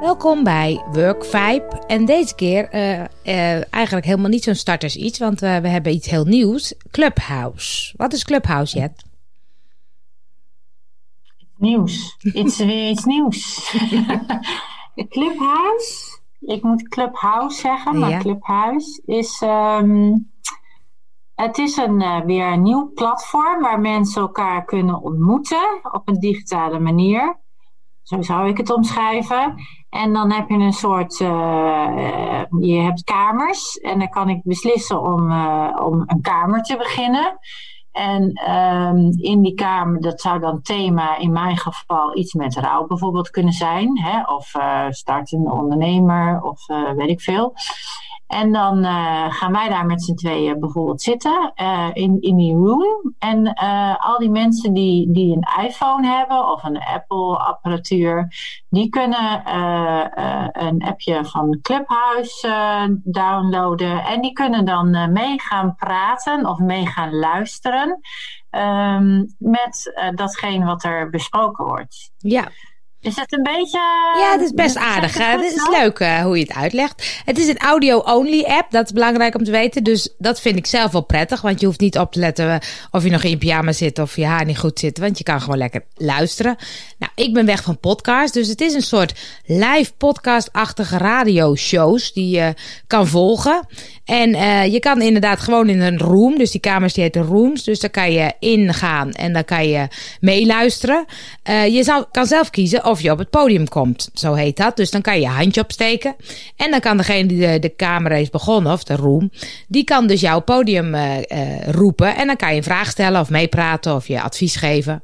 Welkom bij Work Vibe. En deze keer uh, uh, eigenlijk helemaal niet zo'n starters iets, want uh, we hebben iets heel nieuws. Clubhouse. Wat is Clubhouse, Jet? Nieuws. Iets weer iets nieuws. Clubhouse. Ik moet Clubhouse zeggen, maar ja. Clubhouse is. Um, het is een, weer een nieuw platform waar mensen elkaar kunnen ontmoeten op een digitale manier. Zo zou ik het omschrijven. En dan heb je een soort, uh, je hebt kamers en dan kan ik beslissen om, uh, om een kamer te beginnen. En um, in die kamer, dat zou dan thema in mijn geval iets met rouw bijvoorbeeld kunnen zijn. Hè? Of uh, start een ondernemer of weet ik veel. En dan uh, gaan wij daar met z'n tweeën bijvoorbeeld zitten uh, in, in die room. En uh, al die mensen die, die een iPhone hebben of een Apple-apparatuur, die kunnen een appje van Clubhouse downloaden. En die kunnen dan mee gaan praten of mee gaan luisteren um, met datgene wat er besproken wordt. Ja. Is het een beetje. Ja, het is best aardig. Het, het is leuk uh, hoe je het uitlegt. Het is een audio-only app. Dat is belangrijk om te weten. Dus dat vind ik zelf wel prettig. Want je hoeft niet op te letten eh, of je nog in je pyjama zit of je haar niet goed zit. Want je kan gewoon lekker luisteren. Nou, ik ben weg van podcast. Dus het is een soort live podcast-achtige radio-shows die je kan volgen. En uh, je kan inderdaad gewoon in een room. Dus die kamers die heten rooms. Dus daar kan je ingaan en dan kan je meeluisteren. Uh, je zou, kan zelf kiezen of je op het podium komt. Zo heet dat. Dus dan kan je je handje opsteken. En dan kan degene die de, camera is begonnen, of de room, die kan dus jouw podium uh, uh, roepen. En dan kan je een vraag stellen of meepraten of je advies geven.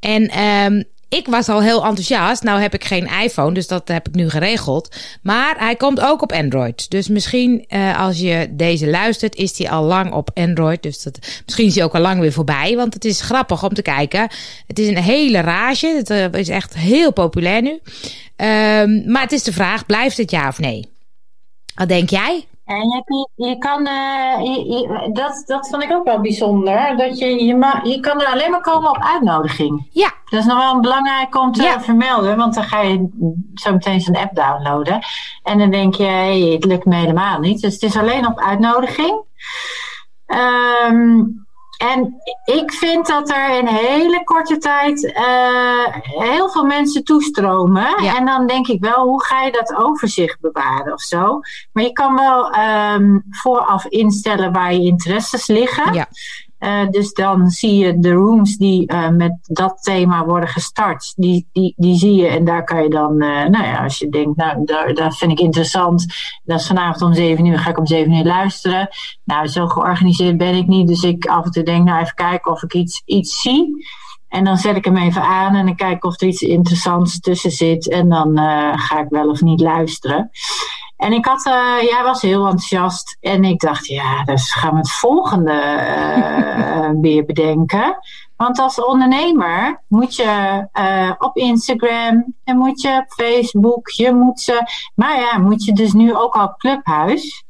En um, ik was al heel enthousiast. Nou heb ik geen iPhone, dus dat heb ik nu geregeld. Maar hij komt ook op Android. Dus misschien uh, als je deze luistert, is hij al lang op Android. Dus dat, misschien is hij ook al lang weer voorbij. Want het is grappig om te kijken. Het is een hele rage. Het uh, is echt heel populair nu. Um, maar het is de vraag, blijft het ja of nee? Wat denk jij? En je, je kan, uh, je, je, dat, dat vond ik ook wel bijzonder. Dat je, je, ma, je kan er alleen maar komen op uitnodiging. Ja. Dat is nog wel belangrijk om te ja. vermelden. Want dan ga je zo meteen zo'n app downloaden. En dan denk je, hey, het lukt me helemaal niet. Dus het is alleen op uitnodiging. Um, en ik vind dat er in hele korte tijd uh, heel veel mensen toestromen. Ja. En dan denk ik wel, hoe ga je dat overzicht bewaren of zo? Maar je kan wel um, vooraf instellen waar je interesses liggen. Ja. Uh, dus dan zie je de rooms die uh, met dat thema worden gestart. Die, die, die zie je en daar kan je dan, uh, nou ja, als je denkt, nou, daar, dat vind ik interessant. Dat is vanavond om zeven uur, ga ik om zeven uur luisteren. Nou, zo georganiseerd ben ik niet. Dus ik af en toe denk, nou even kijken of ik iets, iets zie. En dan zet ik hem even aan en dan kijk of er iets interessants tussen zit. En dan ga ik wel of niet luisteren. En ik had, uh, jij was heel enthousiast. En ik dacht, ja, dus gaan we het volgende uh, weer bedenken. Want als ondernemer moet je uh, op Instagram en moet je op Facebook, je moet ze. Maar ja, moet je dus nu ook al Clubhuis.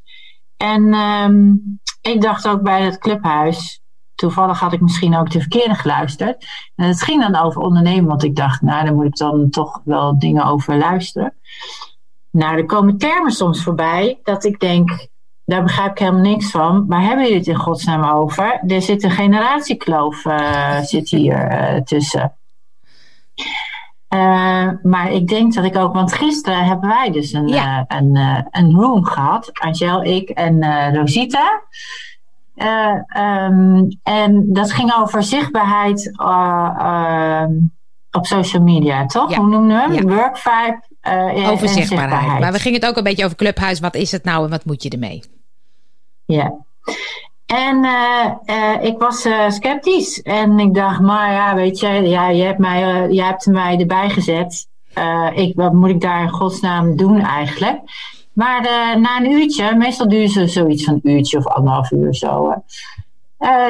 En um, ik dacht ook bij dat Clubhuis. Toevallig had ik misschien ook de verkeerde geluisterd. En het ging dan over ondernemen, want ik dacht, nou, daar moet ik dan toch wel dingen over luisteren. Nou, er komen termen soms voorbij dat ik denk, daar begrijp ik helemaal niks van. Waar hebben jullie het in godsnaam over? Er zit een generatiekloof uh, zit hier uh, tussen. Uh, maar ik denk dat ik ook, want gisteren hebben wij dus een, ja. een, een room gehad. Angel, ik en Rosita. Um, en dat ging over zichtbaarheid op social media, toch? Ja. Hoe noemen we hem? Ja. Work vibe. Uh, over zichtbaarheid. Maar we gingen het ook een beetje over Clubhuis. Wat is het nou en wat moet je ermee? Ja. En uh, uh, ik was sceptisch. En ik dacht, maar ja, weet je, ja, je, hebt mij, je hebt mij erbij gezet. ik, wat moet ik daar in godsnaam doen eigenlijk? Maar na een uurtje, meestal duurt ze zoiets van een uurtje of anderhalf uur zo.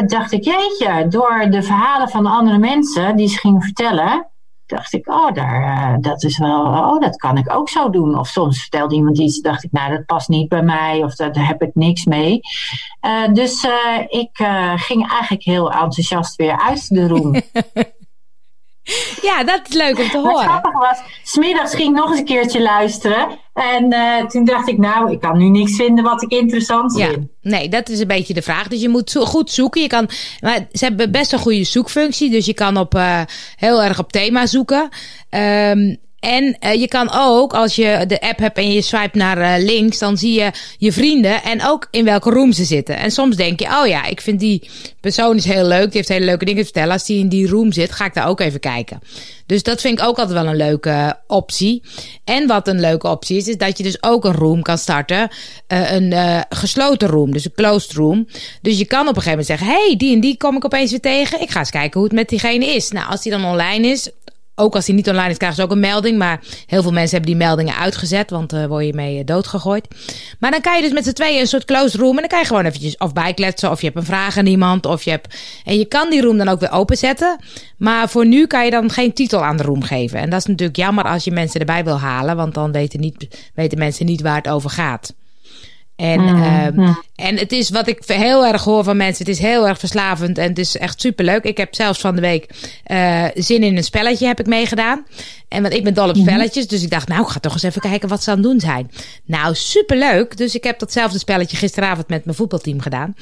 dacht ik, jeetje, door de verhalen van andere mensen die ze gingen vertellen, dacht ik, oh, daar, uh, dat is wel, oh, dat kan ik ook zo doen. Of soms vertelde iemand iets, dacht ik, nou, dat past niet bij mij, of daar heb ik niks mee. Uh, dus uh, ik ging eigenlijk heel enthousiast weer uit de room. Ja, dat is leuk om te horen. Wat grappig was, smiddags ging ik nog eens een keertje luisteren. En uh, toen dacht ik, nou, ik kan nu niks vinden wat ik interessant vind. Ja, nee, dat is een beetje de vraag. Dus je moet goed zoeken. Je kan, maar ze hebben best een goede zoekfunctie. Dus je kan op, uh, heel erg op thema zoeken. Um, en uh, je kan ook, als je de app hebt en je swipe naar uh, links, dan zie je je vrienden en ook in welke room ze zitten. En soms denk je, oh ja, ik vind die persoon is heel leuk, die heeft hele leuke dingen te vertellen. Als die in die room zit, ga ik daar ook even kijken. Dus dat vind ik ook altijd wel een leuke optie. En wat een leuke optie is, is dat je dus ook een room kan starten. Een gesloten room, dus een closed room. Dus je kan op een gegeven moment zeggen, hey, die en die kom ik opeens weer tegen. Ik ga eens kijken hoe het met diegene is. Nou, als die dan online is, ook als die niet online is, krijgen ze ook een melding. Maar heel veel mensen hebben die meldingen uitgezet, want daar uh, word je mee eh, doodgegooid. Maar dan kan je dus met z'n tweeën een soort closed room. En dan kan je gewoon eventjes of bijkletsen, of je hebt een vraag aan iemand. Of je hebt... En je kan die room dan ook weer openzetten. Maar voor nu kan je dan geen titel aan de room geven. En dat is natuurlijk jammer als je mensen erbij wil halen, want dan weten, niet, weten mensen niet waar het over gaat. En, mm, en het is wat ik heel erg hoor van mensen. Het is heel erg verslavend en het is echt superleuk. Ik heb zelfs van de week uh, zin in een spelletje heb ik meegedaan. En want ik ben dol op mhm. spelletjes. Dus ik dacht, nou, ik ga toch eens even kijken wat ze aan het doen zijn. Nou, superleuk. Dus ik heb datzelfde spelletje gisteravond met mijn voetbalteam gedaan.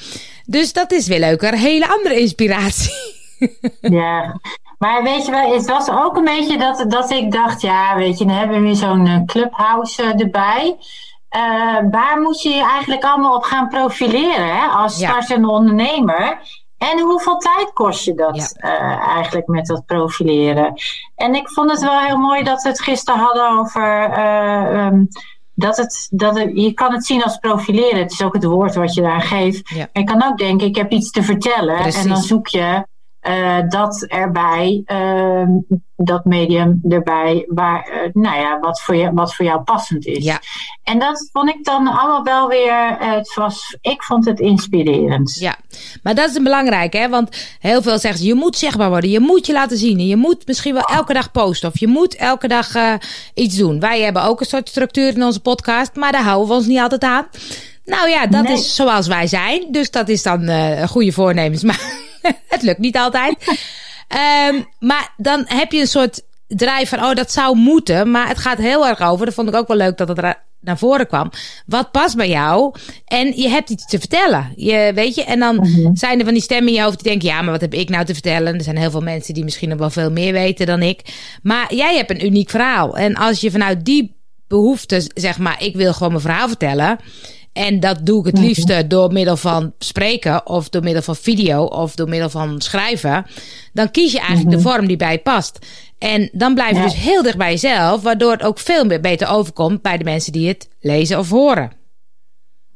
Dus dat is weer leuker. Hele andere inspiratie. Ja, maar weet je wel, het was ook een beetje dat, dat ik dacht, ja, weet je, dan hebben we weer zo'n eh, clubhouse eh, erbij. Uh, waar moet je je eigenlijk allemaal op gaan profileren hè, als startende ondernemer? En hoeveel tijd kost je dat ja. uh, eigenlijk met dat profileren? En ik vond het wel heel mooi dat we het gisteren hadden over. Uh, um, dat het, dat het, je kan het zien als profileren. Het is ook het woord wat je daar geeft. Ja. je kan ook denken, ik heb iets te vertellen. Precies. En dan zoek je dat erbij, uh, dat medium erbij, waar, uh, nou ja, wat voor, je, wat voor jou passend is. Ja. En dat vond ik dan allemaal wel weer, het was, ik vond het inspirerend. Ja, maar dat is een belangrijke, hè? want heel veel zeggen je moet zichtbaar worden, je moet je laten zien, je moet misschien wel elke dag posten of je moet elke dag iets doen. Wij hebben ook een soort structuur in onze podcast, maar daar houden we ons niet altijd aan. Nou ja, dat nee. is zoals wij zijn, dus dat is dan goede voornemens, maar het lukt niet altijd. um, maar dan heb je een soort drijf van, oh, dat zou moeten. Maar het gaat heel erg over. Dat vond ik ook wel leuk dat het naar voren kwam. Wat past bij jou? En je hebt iets te vertellen. Je, weet je? En dan mm -hmm. zijn er van die stemmen in je hoofd die denken: ja, maar wat heb ik nou te vertellen? Er zijn heel veel mensen die misschien nog wel veel meer weten dan ik. Maar jij hebt een uniek verhaal. En als je vanuit die behoefte, zeg maar, ik wil gewoon mijn verhaal vertellen. En dat doe ik het liefste door middel van spreken of door middel van video of door middel van schrijven. Dan kies je eigenlijk de vorm die bij je past. En dan blijf je dus heel dicht bij jezelf, waardoor het ook veel meer beter overkomt bij de mensen die het lezen of horen.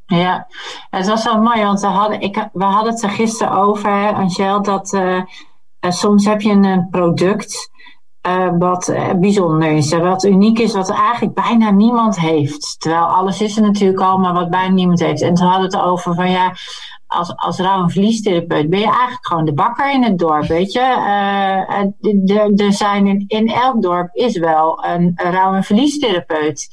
Ja, het was wel mooi, want we hadden, ik, we hadden het er gisteren over, Angel, dat uh, soms heb je een product uh, wat uh, bijzonder is, wat uniek is, wat eigenlijk bijna niemand heeft. Terwijl alles is er natuurlijk al, maar wat bijna niemand heeft. En toen hadden het over van ja, als, als rouw- en verliestherapeut ben je eigenlijk gewoon de bakker in het dorp, weet je. Uh, er zijn in, in elk dorp is wel een, een rouw- en verliestherapeut.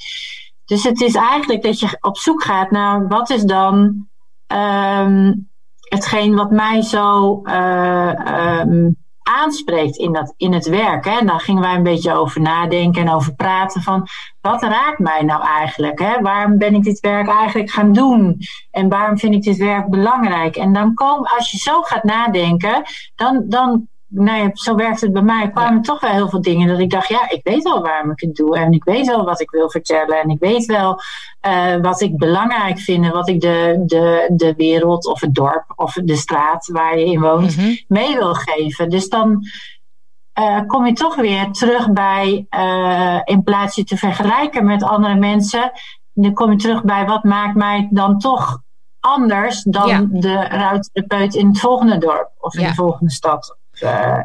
Dus het is eigenlijk dat je op zoek gaat naar wat is dan um, hetgeen wat mij zo um, aanspreekt in, dat, in het werk. Hè? En daar gingen wij een beetje over nadenken en over praten van wat raakt mij nou eigenlijk? Hè? Waarom ben ik dit werk eigenlijk gaan doen? En waarom vind ik dit werk belangrijk? En dan kom, als je zo gaat nadenken, dan, dan nou ja, zo werkt het bij mij. kwamen ja. toch wel heel veel dingen dat ik dacht, ja, ik weet al waarom ik het doe. En ik weet wel wat ik wil vertellen. En ik weet wel uh, wat ik belangrijk vind. En wat ik de, de, de wereld of het dorp of de straat waar je in woont mm -hmm. mee wil geven. Dus dan uh, kom je toch weer terug bij, uh, in plaats je te vergelijken met andere mensen, dan kom je terug bij wat maakt mij dan toch anders dan ja. de ruittherapeut in het volgende dorp of in ja. de volgende stad. Uh,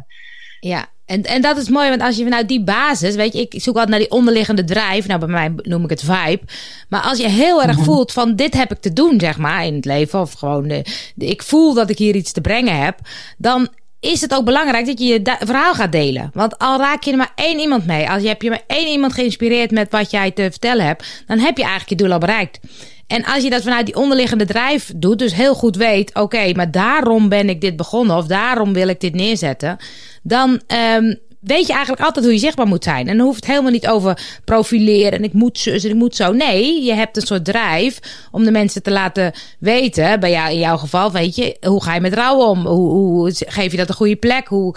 ja, en, en dat is mooi, want als je vanuit die basis, weet je, ik zoek altijd naar die onderliggende drijf. Nou, bij mij noem ik het vibe. Maar als je heel erg voelt van dit heb ik te doen, zeg maar, in het leven. Of gewoon, de, de, ik voel dat ik hier iets te brengen heb. Dan is het ook belangrijk dat je je verhaal gaat delen. Want al raak je er maar één iemand mee. Als je hebt je maar één iemand geïnspireerd met wat jij te vertellen hebt. Dan heb je eigenlijk je doel al bereikt. En als je dat vanuit die onderliggende drijf doet, dus heel goed weet, oké, maar daarom ben ik dit begonnen of daarom wil ik dit neerzetten, dan um, weet je eigenlijk altijd hoe je zichtbaar moet zijn. En dan hoeft het helemaal niet over profileren en ik moet ik moet zo. Nee, je hebt een soort drijf om de mensen te laten weten. Bij jou, in jouw geval, weet je, hoe ga je met rouw om? Hoe, hoe geef je dat een goede plek? Hoe,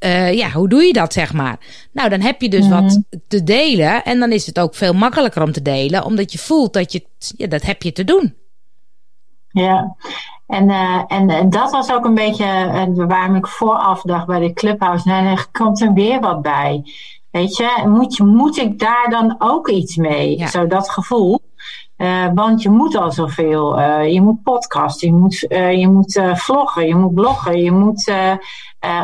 uh, ja, hoe doe je dat, zeg maar? Nou, dan heb je dus wat mhm. te delen. En dan is het ook veel makkelijker om te delen, omdat je voelt dat je, ja, dat heb je te doen. Ja, en, uh, en, dat was ook een beetje uh, waarom ik vooraf dacht bij de Clubhouse. Nou, er komt er weer wat bij. Weet je, moet, moet ik daar dan ook iets mee? Zo dat gevoel. Uh, want je moet al zoveel. Uh, je moet podcasten, je moet, uh, je moet vloggen, je moet bloggen, je moet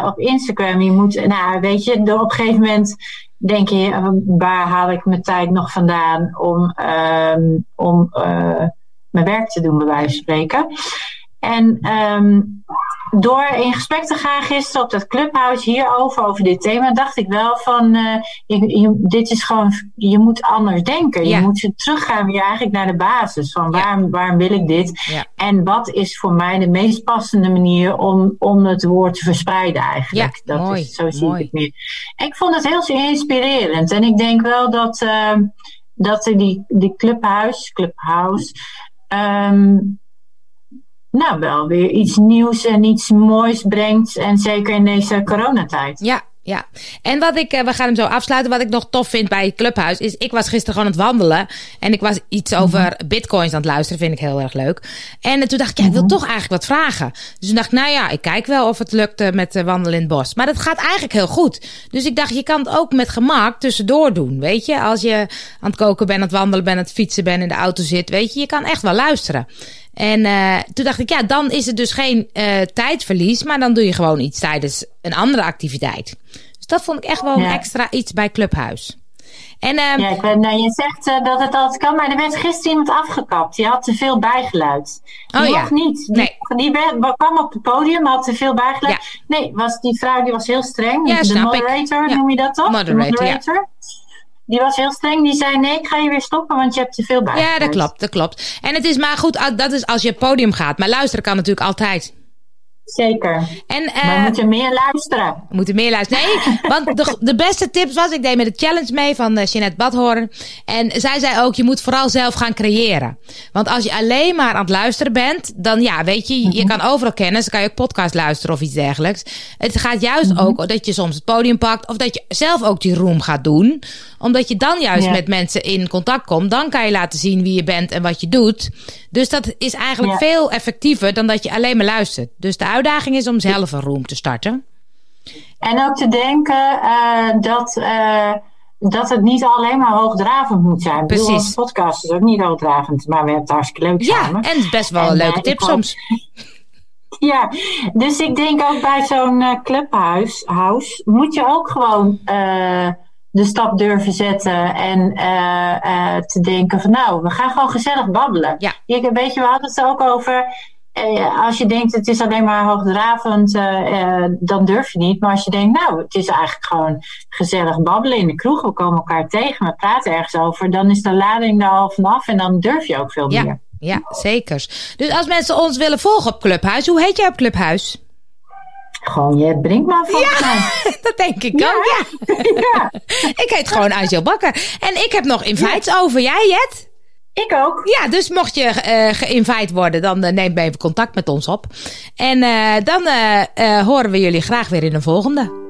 op Instagram, je moet. Nou, weet je, op een gegeven moment denk je, waar haal ik mijn tijd nog vandaan om, ehm, om mijn werk te doen, bij wijze van spreken. En um, door in gesprek te gaan gisteren op dat clubhouse hierover, over dit thema, dacht ik wel van, uh, je, je, dit is gewoon, je moet anders denken. Je moet teruggaan weer eigenlijk naar de basis van waarom, waarom wil ik dit? Ja. En wat is voor mij de meest passende manier om, om het woord te verspreiden eigenlijk? dat mooi, is, zo zie ik het meer. ik vond het heel inspirerend. En ik denk wel dat, uh, dat die, die clubhouse, clubhouse, um, nou wel weer iets nieuws en iets moois brengt. En zeker in deze coronatijd. Ja, ja, en wat ik, eh, we gaan hem zo afsluiten. Wat ik nog tof vind bij Clubhuis is, ik was gisteren gewoon aan het wandelen. En ik was iets mhm. over bitcoins aan het luisteren, vind ik heel erg leuk. En uh, toen dacht ik, ja, ik wil mhm. toch eigenlijk wat vragen. Dus toen dacht ik, nou ja, ik kijk wel of het lukt met wandelen in het bos. Maar dat gaat eigenlijk heel goed. Dus ik dacht, je kan het ook met gemak tussendoor doen, weet je. Als je aan het koken bent, aan het wandelen bent, aan het fietsen bent, in de auto zit, weet je. Je kan echt wel luisteren. En uh, toen dacht ik, ja, dan is het dus geen uh, tijdverlies, maar dan doe je gewoon iets tijdens een andere activiteit. Dus dat vond ik echt wel ja. extra iets bij Clubhuis. En, uh, ja, ik ben, nou, je zegt uh, dat het altijd kan, maar er werd gisteren iemand afgekapt. Die had te veel bijgeluid. Die oh, ja. niet. Die, nee. die kwam op het podium, maar had te veel bijgeluid. Ja. Nee, was, die vrouw die was heel streng. Ja, de moderator, noem je dat toch? Moderator, moderator. Die was heel streng. Die zei: Nee, ik ga je weer stoppen, want je hebt te veel bij. Ja, dat klopt, dat klopt. En het is maar goed, dat is als je op podium gaat. Maar luisteren kan natuurlijk altijd. Zeker. En, uh, we moeten meer luisteren. We moeten meer luisteren. Nee, want de, de beste tips was, ik deed met de challenge mee van uh, Jeanette Badhoorn. En zij zei ook, je moet vooral zelf gaan creëren. Want als je alleen maar aan het luisteren bent, dan ja, weet je, je mhm. kan overal kennis. Dan kan je ook podcast luisteren of iets dergelijks. Het gaat juist mhm. ook dat je soms het podium pakt. Of dat je zelf ook die room gaat doen. Omdat je dan juist met mensen in contact komt. Dan kan je laten zien wie je bent en wat je doet. Dus dat is eigenlijk veel effectiever dan dat je alleen maar luistert. Dus de uitdaging is om zelf een room te starten. En ook te denken uh, dat, uh, dat het niet alleen maar hoogdravend moet zijn. Precies. Bedoel, podcast is ook niet hoogdravend, maar we hebben het hartstikke leuk ja, samen. Ja, en best wel een leuke uh, tip soms. Ja, dus ik denk ook bij zo'n clubhuis house, moet je ook gewoon de stap durven zetten en uh, te denken van nou, we gaan gewoon gezellig babbelen. Ja. Je, weet je, we hadden het ook over, als je denkt het is alleen maar hoogdravend, dan durf je niet. Maar als je denkt nou, het is eigenlijk gewoon gezellig babbelen in de kroeg, we komen elkaar tegen, we praten ergens over, dan is de lading daar al vanaf en dan durf je ook veel ja. meer. Ja, zeker. Dus als mensen ons willen volgen op Clubhuis, hoe heet jij op Clubhuis? Gewoon je Brinkman volgens ja, mij. dat denk ik ja. ook, ja. ja. ik heet gewoon Angel Bakker. En ik heb nog invites over. Jij, Jet? Ik ook. Ja, dus mocht je uh, geïnvite worden, dan uh, neem even contact met ons op. En uh, dan horen we jullie graag weer in de volgende.